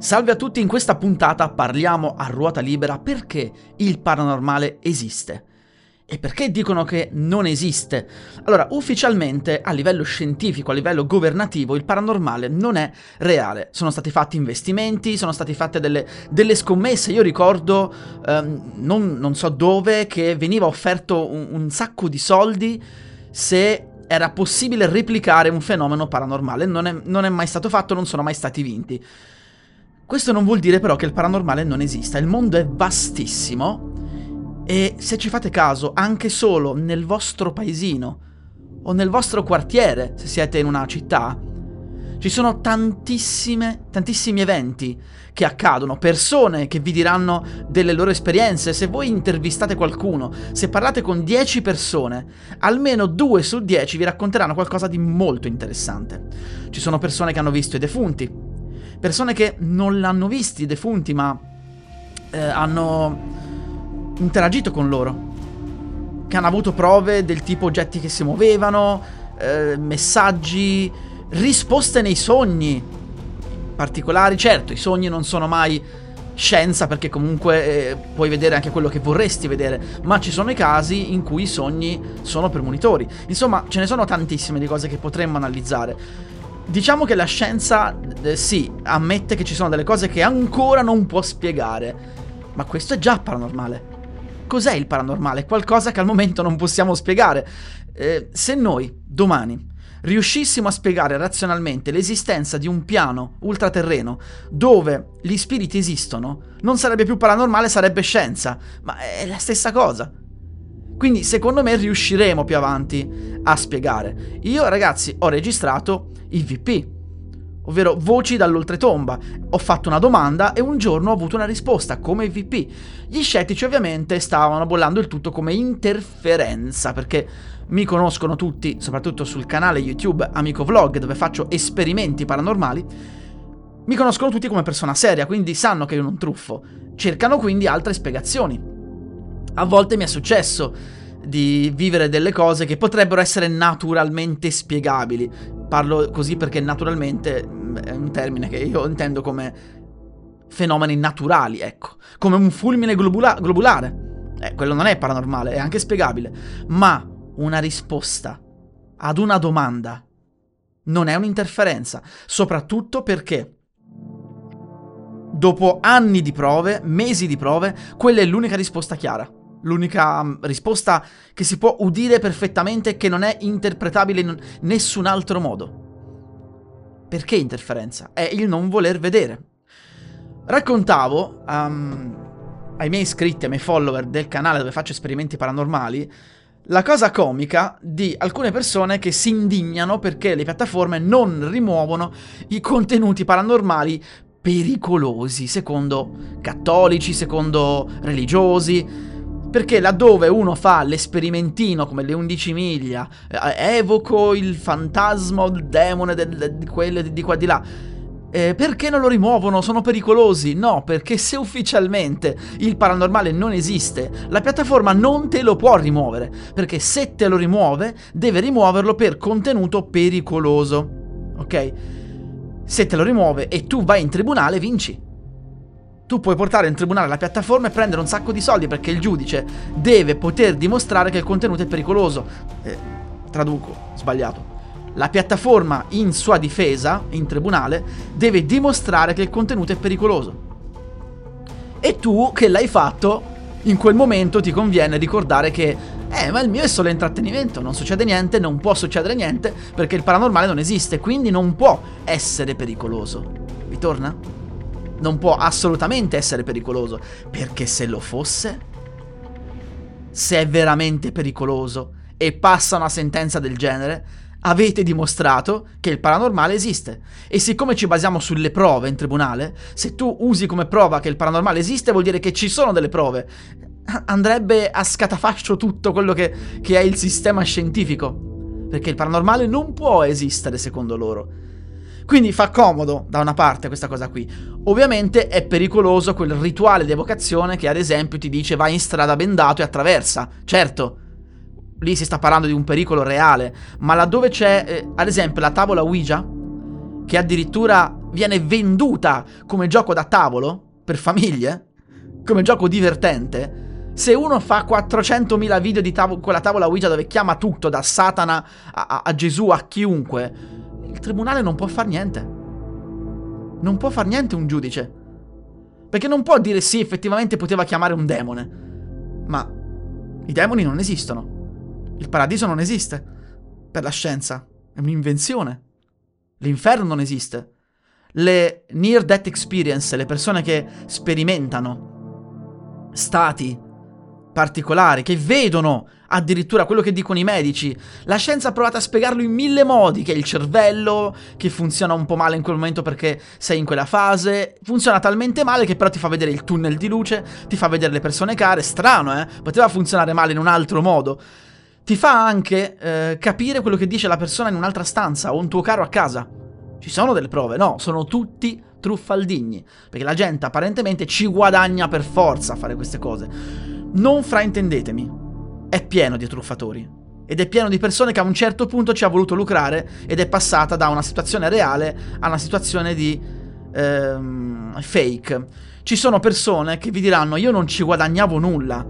Salve a tutti, in questa puntata parliamo a ruota libera perché il paranormale esiste. E perché dicono che non esiste? Allora, ufficialmente, a livello scientifico, a livello governativo, il paranormale non è reale. Sono stati fatti investimenti, sono state fatte delle, delle scommesse. Io ricordo, um, non, non, so dove, che veniva offerto un, un sacco di soldi se era possibile replicare un fenomeno paranormale. Non è, non è mai stato fatto, non sono mai stati vinti. Questo non vuol dire però che il paranormale non esista. Il mondo è vastissimo e se ci fate caso, anche solo nel vostro paesino o nel vostro quartiere, se siete in una città, ci sono tantissime, tantissimi eventi che accadono, persone che vi diranno delle loro esperienze. Se voi intervistate qualcuno, se parlate con 10 persone, almeno 2 su 10 vi racconteranno qualcosa di molto interessante. Ci sono persone che hanno visto i defunti, persone che non l'hanno visti defunti, ma eh, hanno interagito con loro, che hanno avuto prove del tipo oggetti che si muovevano, eh, messaggi, risposte nei sogni particolari. Certo, i sogni non sono mai scienza perché comunque eh, puoi vedere anche quello che vorresti vedere, ma ci sono i casi in cui i sogni sono premonitori. Insomma, ce ne sono tantissime di cose che potremmo analizzare. Diciamo che la scienza eh, sì, ammette che ci sono delle cose che ancora non può spiegare, ma questo è già paranormale. Cos'è il paranormale? Qualcosa che al momento non possiamo spiegare. Eh, se noi domani riuscissimo a spiegare razionalmente l'esistenza di un piano ultraterreno dove gli spiriti esistono, non sarebbe più paranormale, sarebbe scienza, ma è la stessa cosa. Quindi secondo me riusciremo più avanti a spiegare. Io ragazzi ho registrato i VP, ovvero voci dall'oltretomba. Ho fatto una domanda e un giorno ho avuto una risposta come VP. Gli scettici ovviamente stavano bollando il tutto come interferenza, perché mi conoscono tutti, soprattutto sul canale YouTube Amico Vlog, dove faccio esperimenti paranormali. Mi conoscono tutti come persona seria, quindi sanno che io non truffo. Cercano quindi altre spiegazioni. A volte mi è successo di vivere delle cose che potrebbero essere naturalmente spiegabili. Parlo così perché naturalmente mm, è un termine che io intendo come fenomeni naturali, ecco, come un fulmine globula- globulare. Eh, quello non è paranormale, è anche spiegabile, ma una risposta ad una domanda non è un'interferenza, soprattutto perché dopo anni di prove, mesi di prove, quella è l'unica risposta chiara l'unica mm, risposta che si può udire perfettamente e che non è interpretabile in nessun altro modo. Perché interferenza? È il non voler vedere. Raccontavo um, ai miei iscritti, ai miei follower del canale dove faccio esperimenti paranormali, la cosa comica di alcune persone che si indignano perché le piattaforme non rimuovono i contenuti paranormali pericolosi, secondo cattolici, secondo religiosi. Perché laddove uno fa l'esperimentino come le 11 miglia, eh, evoco il fantasma o il demone del, di quelle di, di qua di là. Eh, perché non lo rimuovono? Sono pericolosi? No, perché se ufficialmente il paranormale non esiste, la piattaforma non te lo può rimuovere. Perché se te lo rimuove, deve rimuoverlo per contenuto pericoloso. Ok? Se te lo rimuove e tu vai in tribunale, vinci tu puoi portare in tribunale la piattaforma e prendere un sacco di soldi perché il giudice deve poter dimostrare che il contenuto è pericoloso. Eh, traduco, sbagliato. La piattaforma in sua difesa, in tribunale, deve dimostrare che il contenuto è pericoloso. E tu, che l'hai fatto, in quel momento ti conviene ricordare che, eh, ma il mio è solo intrattenimento, non succede niente, non può succedere niente, perché il paranormale non esiste, quindi non può essere pericoloso. Vi torna? Non può assolutamente essere pericoloso, perché se lo fosse, se è veramente pericoloso e passa una sentenza del genere, avete dimostrato che il paranormale esiste. E siccome ci basiamo sulle prove in tribunale, se tu usi come prova che il paranormale esiste, vuol dire che ci sono delle prove. Andrebbe a scatafascio tutto quello che, che è il sistema scientifico. Perché il paranormale non può esistere secondo loro. Quindi fa comodo da una parte questa cosa qui. Ovviamente è pericoloso quel rituale di evocazione che ad esempio ti dice vai in strada bendato e attraversa. Certo, lì si sta parlando di un pericolo reale, ma laddove c'è, eh, ad esempio, la tavola Ouija, che addirittura viene venduta come gioco da tavolo per famiglie, come gioco divertente, se uno fa 400.000 video di tav- quella tavola Ouija dove chiama tutto, da Satana a, a, a Gesù, a chiunque, il tribunale non può far niente. Non può far niente un giudice. Perché non può dire sì, effettivamente poteva chiamare un demone. Ma i demoni non esistono. Il paradiso non esiste. Per la scienza. È un'invenzione. L'inferno non esiste. Le near death experience, le persone che sperimentano stati particolari, che vedono addirittura quello che dicono i medici. La scienza ha provato a spiegarlo in mille modi, che è il cervello, che funziona un po' male in quel momento perché sei in quella fase, funziona talmente male che però ti fa vedere il tunnel di luce, ti fa vedere le persone care, strano eh, poteva funzionare male in un altro modo ti fa anche eh, capire quello che dice la persona in un'altra stanza o un tuo caro a casa. Ci sono delle prove, no, sono tutti truffaldigni, perché la gente apparentemente ci guadagna per forza a fare queste cose. Non fraintendetemi, è pieno di truffatori. Ed è pieno di persone che a un certo punto ci ha voluto lucrare ed è passata da una situazione reale a una situazione di ehm, fake. Ci sono persone che vi diranno io non ci guadagnavo nulla,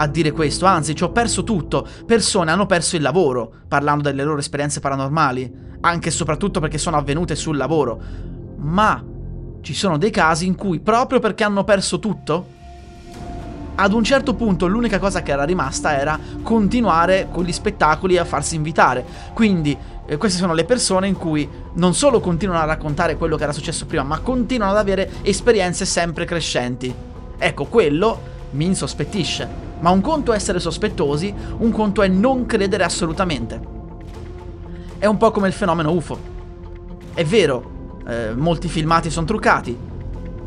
a dire questo, anzi ci ho perso tutto. Persone hanno perso il lavoro, parlando delle loro esperienze paranormali, anche e soprattutto perché sono avvenute sul lavoro. Ma ci sono dei casi in cui, proprio perché hanno perso tutto, ad un certo punto l'unica cosa che era rimasta era continuare con gli spettacoli a farsi invitare. Quindi eh, queste sono le persone in cui non solo continuano a raccontare quello che era successo prima, ma continuano ad avere esperienze sempre crescenti. Ecco, quello mi insospettisce. Ma un conto è essere sospettosi, un conto è non credere assolutamente. È un po' come il fenomeno UFO. È vero, eh, molti filmati sono truccati,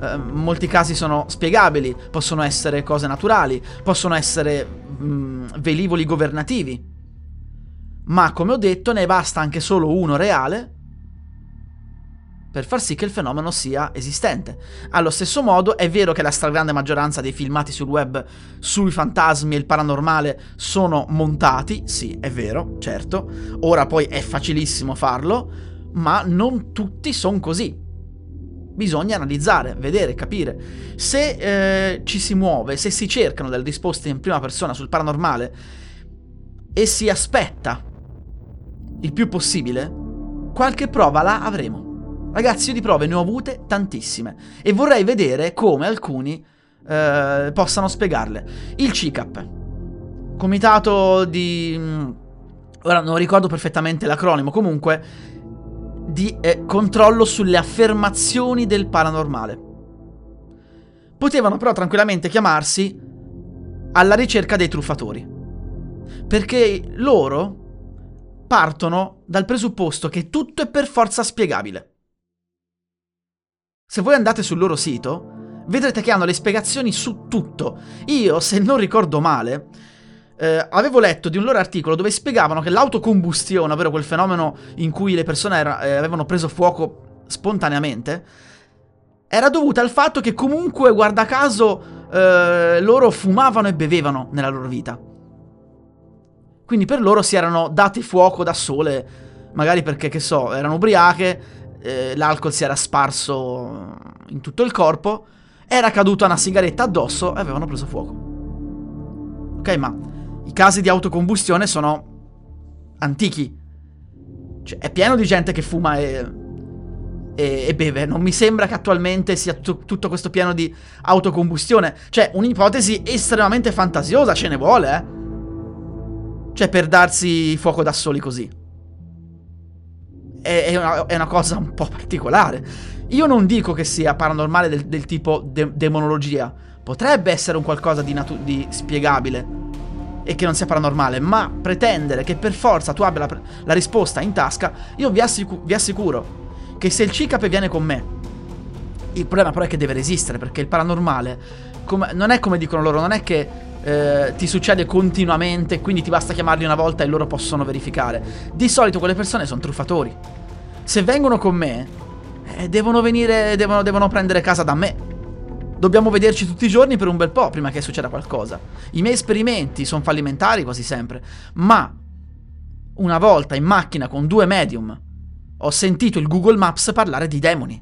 eh, molti casi sono spiegabili, possono essere cose naturali, possono essere mh, velivoli governativi. Ma come ho detto, ne basta anche solo uno reale per far sì che il fenomeno sia esistente. Allo stesso modo è vero che la stragrande maggioranza dei filmati sul web sui fantasmi e il paranormale sono montati, sì, è vero, certo, ora poi è facilissimo farlo, ma non tutti sono così. Bisogna analizzare, vedere, capire. Se eh, ci si muove, se si cercano delle risposte in prima persona sul paranormale e si aspetta il più possibile, qualche prova la avremo. Ragazzi, io di prove ne ho avute tantissime e vorrei vedere come alcuni eh, possano spiegarle. Il CICAP, comitato di... Mm, ora non ricordo perfettamente l'acronimo, comunque di eh, controllo sulle affermazioni del paranormale. Potevano però tranquillamente chiamarsi alla ricerca dei truffatori. Perché loro partono dal presupposto che tutto è per forza spiegabile. Se voi andate sul loro sito, vedrete che hanno le spiegazioni su tutto. Io, se non ricordo male, eh, avevo letto di un loro articolo dove spiegavano che l'autocombustione, ovvero quel fenomeno in cui le persone era, eh, avevano preso fuoco spontaneamente, era dovuta al fatto che comunque, guarda caso, eh, loro fumavano e bevevano nella loro vita. Quindi per loro si erano dati fuoco da sole, magari perché, che so, erano ubriache, eh, l'alcol si era sparso in tutto il corpo, era caduta una sigaretta addosso e avevano preso fuoco. Ok, ma i casi di autocombustione sono antichi. Cioè, è pieno di gente che fuma e, e, e beve. Non mi sembra che attualmente sia t- tutto questo pieno di autocombustione. Cioè, un'ipotesi estremamente fantasiosa ce ne vuole, eh. Cioè, per darsi fuoco da soli così è, una, è una, cosa un po' particolare. Io non dico che sia paranormale del, del tipo de- demonologia. Potrebbe essere un qualcosa di, natu- di spiegabile. E che non sia paranormale, ma pretendere che per forza tu abbia la, la risposta in tasca, io vi, assicu- vi assicuro che se il CICAP viene con me, il problema però è che deve resistere, perché il paranormale come, non è come dicono loro, non è che eh, ti succede continuamente, quindi ti basta chiamarli una volta e loro possono verificare. Di solito quelle persone sono truffatori. Se vengono con me, eh, devono venire, devono, devono prendere casa da me. Dobbiamo vederci tutti i giorni per un bel po' prima che succeda qualcosa. I miei esperimenti sono fallimentari quasi sempre, ma una volta in macchina con due medium ho sentito il Google Maps parlare di demoni.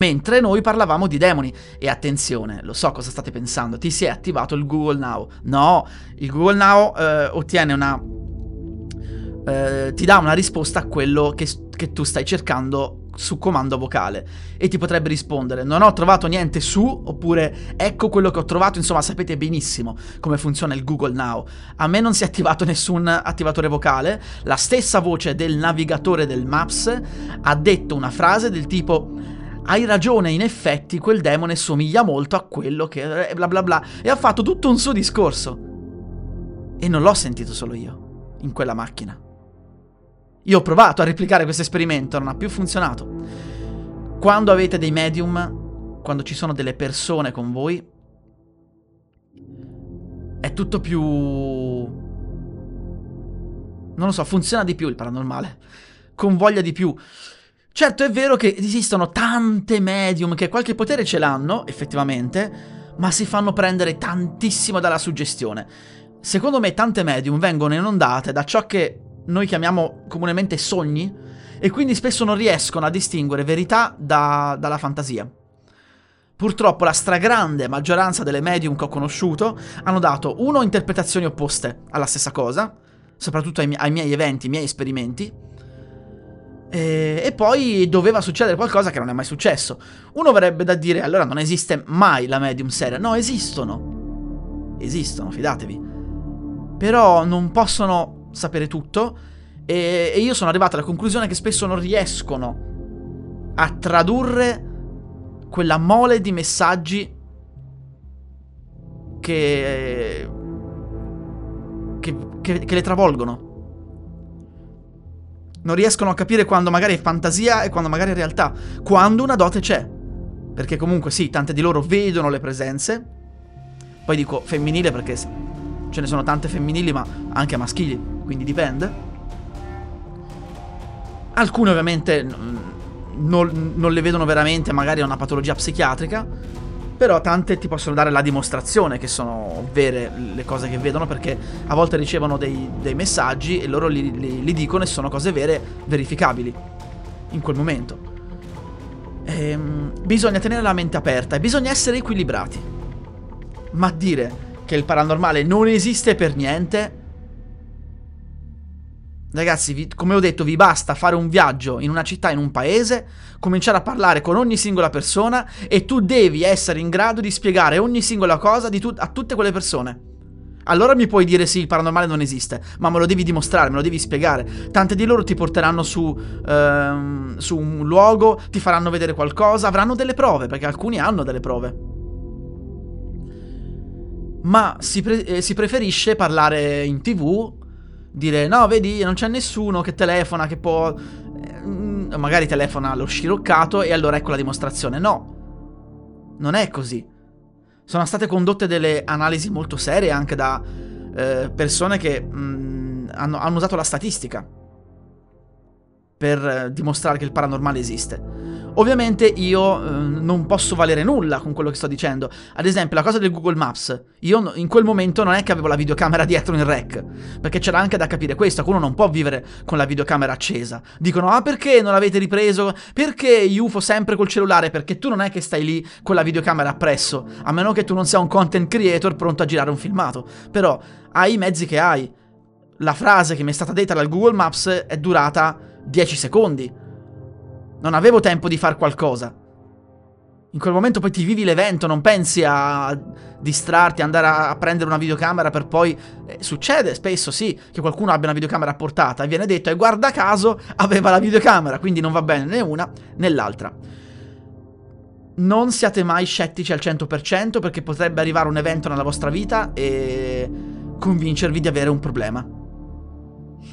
Mentre noi parlavamo di demoni. E attenzione, lo so cosa state pensando, ti si è attivato il Google Now. No, il Google Now eh, ottiene una... Eh, ti dà una risposta a quello che, che tu stai cercando su comando vocale e ti potrebbe rispondere non ho trovato niente su oppure ecco quello che ho trovato insomma sapete benissimo come funziona il Google Now a me non si è attivato nessun attivatore vocale la stessa voce del navigatore del Maps ha detto una frase del tipo hai ragione, in effetti quel demone somiglia molto a quello che... bla bla bla. E ha fatto tutto un suo discorso. E non l'ho sentito solo io, in quella macchina. Io ho provato a replicare questo esperimento, non ha più funzionato. Quando avete dei medium, quando ci sono delle persone con voi, è tutto più... Non lo so, funziona di più il paranormale. Con voglia di più. Certo è vero che esistono tante medium che qualche potere ce l'hanno, effettivamente, ma si fanno prendere tantissimo dalla suggestione. Secondo me tante medium vengono inondate da ciò che noi chiamiamo comunemente sogni e quindi spesso non riescono a distinguere verità da, dalla fantasia. Purtroppo la stragrande maggioranza delle medium che ho conosciuto hanno dato, uno, interpretazioni opposte alla stessa cosa, soprattutto ai, ai miei eventi, ai miei esperimenti, e, e, poi doveva succedere qualcosa che non è mai successo. Uno avrebbe da dire, allora non esiste mai la medium seria. No, esistono. Esistono, fidatevi. Però non possono sapere tutto. E, e io sono arrivato alla conclusione che spesso non riescono a tradurre quella mole di messaggi che, che, che, che le travolgono non riescono a capire quando magari è fantasia e quando magari è realtà. Quando una dote c'è. Perché comunque sì, tante di loro vedono le presenze. Poi dico femminile perché ce ne sono tante femminili ma anche maschili, quindi dipende. Alcune ovviamente non, non le vedono veramente, magari è una patologia psichiatrica però tante ti possono dare la dimostrazione che sono vere le cose che vedono perché a volte ricevono dei, dei messaggi e loro li, li, li, dicono e sono cose vere verificabili in quel momento. Ehm, bisogna tenere la mente aperta e bisogna essere equilibrati. Ma dire che il paranormale non esiste per niente Ragazzi, vi, come ho detto, vi basta fare un viaggio in una città, in un paese, cominciare a parlare con ogni singola persona e tu devi essere in grado di spiegare ogni singola cosa tu- a tutte quelle persone. Allora mi puoi dire sì, il paranormale non esiste, ma me lo devi dimostrare, me lo devi spiegare. Tante di loro ti porteranno su, ehm, su un luogo, ti faranno vedere qualcosa, avranno delle prove, perché alcuni hanno delle prove. Ma si, pre- eh, si preferisce parlare in tv dire no, vedi, non c'è nessuno che telefona, che può... Eh, magari telefona allo sciroccato e allora ecco la dimostrazione. No, non è così. Sono state condotte delle analisi molto serie anche da eh, persone che mh, mm, hanno, hanno, usato la statistica per eh, dimostrare che il paranormale esiste. Ovviamente io eh, non posso valere nulla con quello che sto dicendo. Ad esempio, la cosa del Google Maps. Io in quel momento non è che avevo la videocamera dietro in rec. Perché c'era anche da capire questo. Uno non può vivere con la videocamera accesa. Dicono, ah perché non l'avete ripreso? Perché UFO sempre col cellulare? Perché tu non è che stai lì con la videocamera appresso. A meno che tu non sia un content creator pronto a girare un filmato. Però hai i mezzi che hai. La frase che mi è stata detta dal Google Maps è durata 10 secondi non avevo tempo di fare qualcosa. In quel momento poi ti vivi l'evento, non pensi a distrarti, andare a, prendere una videocamera per poi... Eh, succede spesso, sì, che qualcuno abbia una videocamera a portata e viene detto e guarda caso aveva la videocamera, quindi non va bene né una né l'altra. Non siate mai scettici al 100% perché potrebbe arrivare un evento nella vostra vita e convincervi di avere un problema.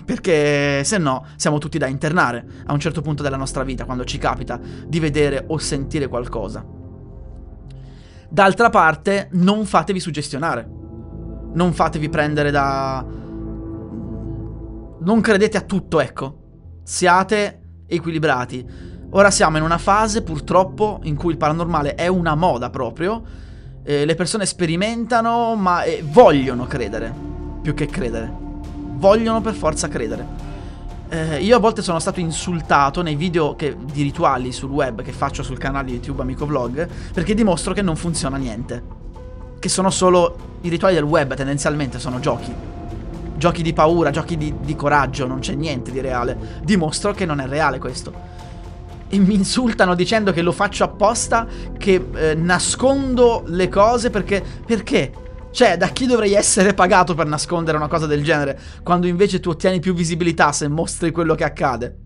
Perché se no siamo tutti da internare a un certo punto della nostra vita, quando ci capita di vedere o sentire qualcosa. D'altra parte, non fatevi suggestionare. Non fatevi prendere da... Non credete a tutto, ecco. Siate equilibrati. Ora siamo in una fase, purtroppo, in cui il paranormale è una moda proprio. Eh, le persone sperimentano, ma eh, vogliono credere, più che credere vogliono per forza credere. Eh, io a volte sono stato insultato nei video che, di rituali sul web che faccio sul canale YouTube Amico Vlog perché dimostro che non funziona niente. Che sono solo i rituali del web, tendenzialmente sono giochi. Giochi di paura, giochi di, di coraggio, non c'è niente di reale. Dimostro che non è reale questo e mi insultano dicendo che lo faccio apposta, che eh, nascondo le cose perché... Perché? Cioè, da chi dovrei essere pagato per nascondere una cosa del genere, quando invece tu ottieni più visibilità se mostri quello che accade?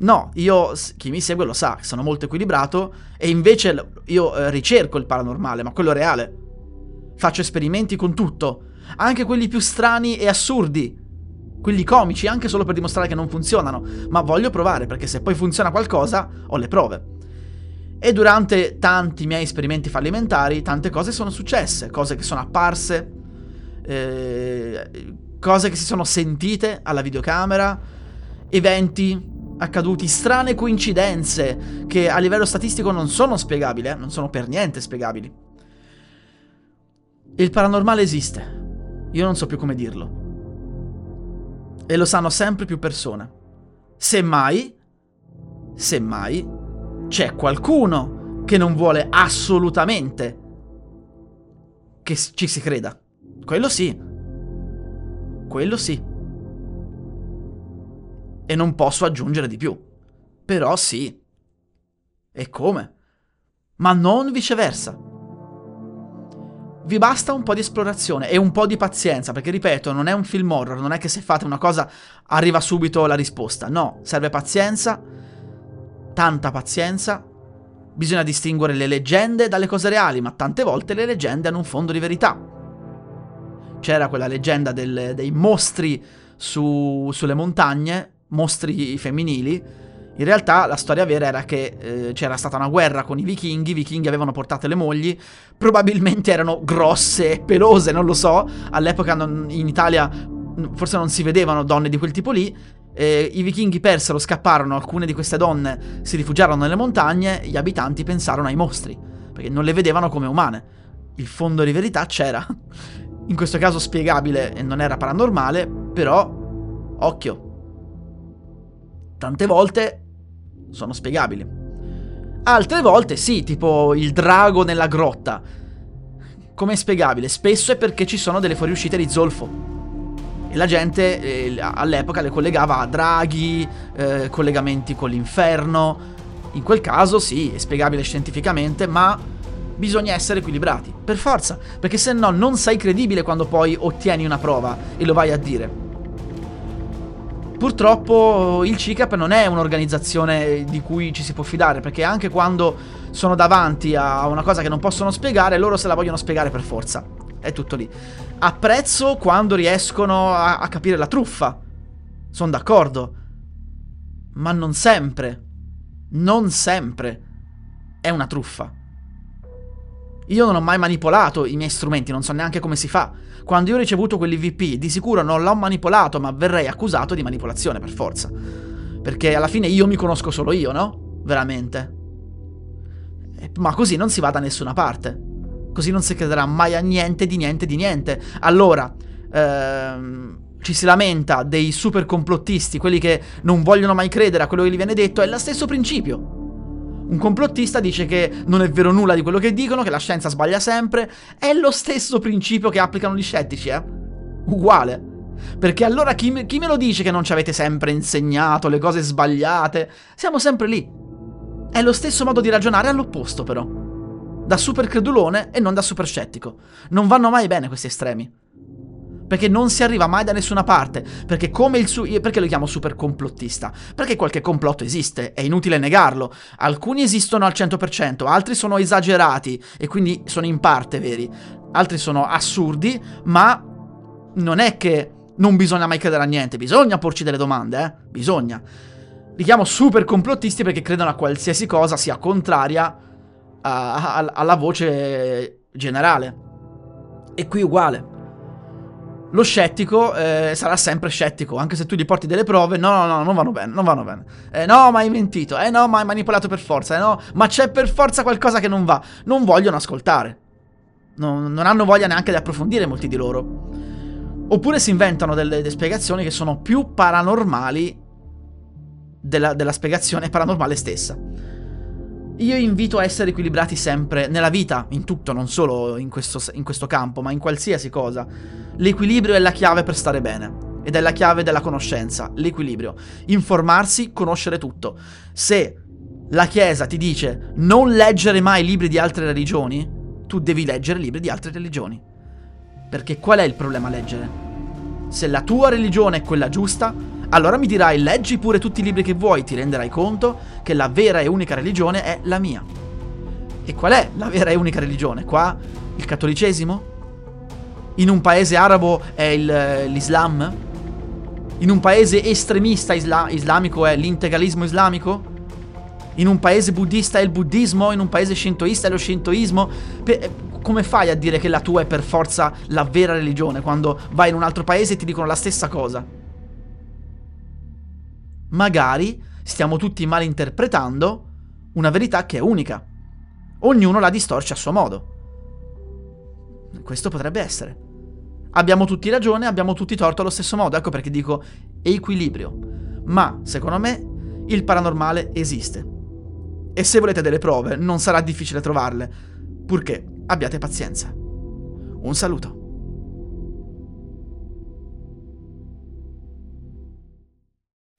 No, io, chi mi segue lo sa, sono molto equilibrato e invece io eh, ricerco il paranormale, ma quello reale. Faccio esperimenti con tutto, anche quelli più strani e assurdi, quelli comici, anche solo per dimostrare che non funzionano, ma voglio provare perché se poi funziona qualcosa, ho le prove. E durante tanti miei esperimenti fallimentari, tante cose sono successe, cose che sono apparse, eh, cose che si sono sentite alla videocamera, eventi accaduti, strane coincidenze che a livello statistico non sono spiegabili, eh? non sono per niente spiegabili. Il paranormale esiste, io non so più come dirlo. E lo sanno sempre più persone. Semmai, semmai, c'è qualcuno che non vuole assolutamente che ci si creda. Quello sì. Quello sì. E non posso aggiungere di più. Però sì. E come? Ma non viceversa. Vi basta un po' di esplorazione e un po' di pazienza, perché ripeto, non è un film horror, non è che se fate una cosa arriva subito la risposta. No, serve pazienza tanta pazienza. Bisogna distinguere le leggende dalle cose reali, ma tante volte le leggende hanno un fondo di verità. C'era quella leggenda del, dei mostri su, sulle montagne, mostri femminili. In realtà la storia vera era che eh, c'era stata una guerra con i vichinghi, i vichinghi avevano portato le mogli, probabilmente erano grosse e pelose, non lo so, all'epoca non, in Italia forse non si vedevano donne di quel tipo lì, eh, I vichinghi persero, scapparono, alcune di queste donne si rifugiarono nelle montagne, gli abitanti pensarono ai mostri, perché non le vedevano come umane. Il fondo di verità c'era. In questo caso spiegabile e non era paranormale, però occhio. Tante volte sono spiegabili. Altre volte sì, tipo il drago nella grotta. Come è spiegabile? Spesso è perché ci sono delle fuoriuscite di zolfo e la gente eh, all'epoca le collegava a draghi, eh, collegamenti con l'inferno. In quel caso sì, è spiegabile scientificamente, ma bisogna essere equilibrati, per forza, perché se no non sei credibile quando poi ottieni una prova e lo vai a dire. Purtroppo il CICAP non è un'organizzazione di cui ci si può fidare, perché anche quando sono davanti a una cosa che non possono spiegare, loro se la vogliono spiegare per forza. È tutto lì. Apprezzo quando riescono a, a capire la truffa. Sono d'accordo. Ma non sempre. Non sempre. È una truffa. Io non ho mai manipolato i miei strumenti, non so neanche come si fa. Quando io ho ricevuto quell'IVP, di sicuro non l'ho manipolato, ma verrei accusato di manipolazione per forza. Perché alla fine io mi conosco solo io, no? veramente. Ma così non si va da nessuna parte. Così non si crederà mai a niente di niente di niente. Allora, ehm, ci si lamenta dei super complottisti, quelli che non vogliono mai credere a quello che gli viene detto, è lo stesso principio. Un complottista dice che non è vero nulla di quello che dicono, che la scienza sbaglia sempre. È lo stesso principio che applicano gli scettici, eh? Uguale. Perché allora chi chi me lo dice che non ci avete sempre insegnato le cose sbagliate? Siamo sempre lì. È lo stesso modo di ragionare all'opposto, però. Da super credulone e non da super scettico. Non vanno mai bene questi estremi perché non si arriva mai da nessuna parte, perché come il suo... perché lo chiamo super complottista? Perché qualche complotto esiste, è inutile negarlo. Alcuni esistono al 100%, altri sono esagerati e quindi sono in parte veri. Altri sono assurdi, ma non è che non bisogna mai credere a niente, bisogna porci delle domande, eh? Bisogna. Li chiamo super complottisti perché credono a qualsiasi cosa sia contraria a, a, alla voce generale. E qui uguale lo scettico eh, sarà sempre scettico, anche se tu gli porti delle prove, no, no, no, non vanno bene, non vanno bene. Eh, no, ma hai mentito, eh no, ma hai manipolato per forza, eh no, ma c'è per forza qualcosa che non va. Non vogliono ascoltare. No, non hanno voglia neanche di approfondire molti di loro. Oppure si inventano delle, delle spiegazioni che sono più paranormali della, della spiegazione paranormale stessa. Io invito a essere equilibrati sempre nella vita, in tutto, non solo in questo, in questo campo, ma in qualsiasi cosa. L'equilibrio è la chiave per stare bene. Ed è la chiave della conoscenza, l'equilibrio. Informarsi, conoscere tutto. Se la Chiesa ti dice non leggere mai libri di altre religioni, tu devi leggere libri di altre religioni. Perché qual è il problema a leggere? Se la tua religione è quella giusta, allora mi dirai leggi pure tutti i libri che vuoi, ti renderai conto che la vera e unica religione è la mia. E qual è la vera e unica religione? Qua il cattolicesimo? In un paese arabo è il, l'Islam? In un paese estremista isla- islamico è l'integralismo islamico? In un paese buddista è il buddismo? In un paese shintoista è lo shintoismo? Per, come fai a dire che la tua è per forza la vera religione quando vai in un altro paese e ti dicono la stessa cosa? Magari stiamo tutti malinterpretando una verità che è unica. Ognuno la distorce a suo modo. Questo potrebbe essere. Abbiamo tutti ragione, abbiamo tutti torto allo stesso modo, ecco perché dico equilibrio. Ma, secondo me, il paranormale esiste. E se volete delle prove, non sarà difficile trovarle, purché abbiate pazienza. Un saluto.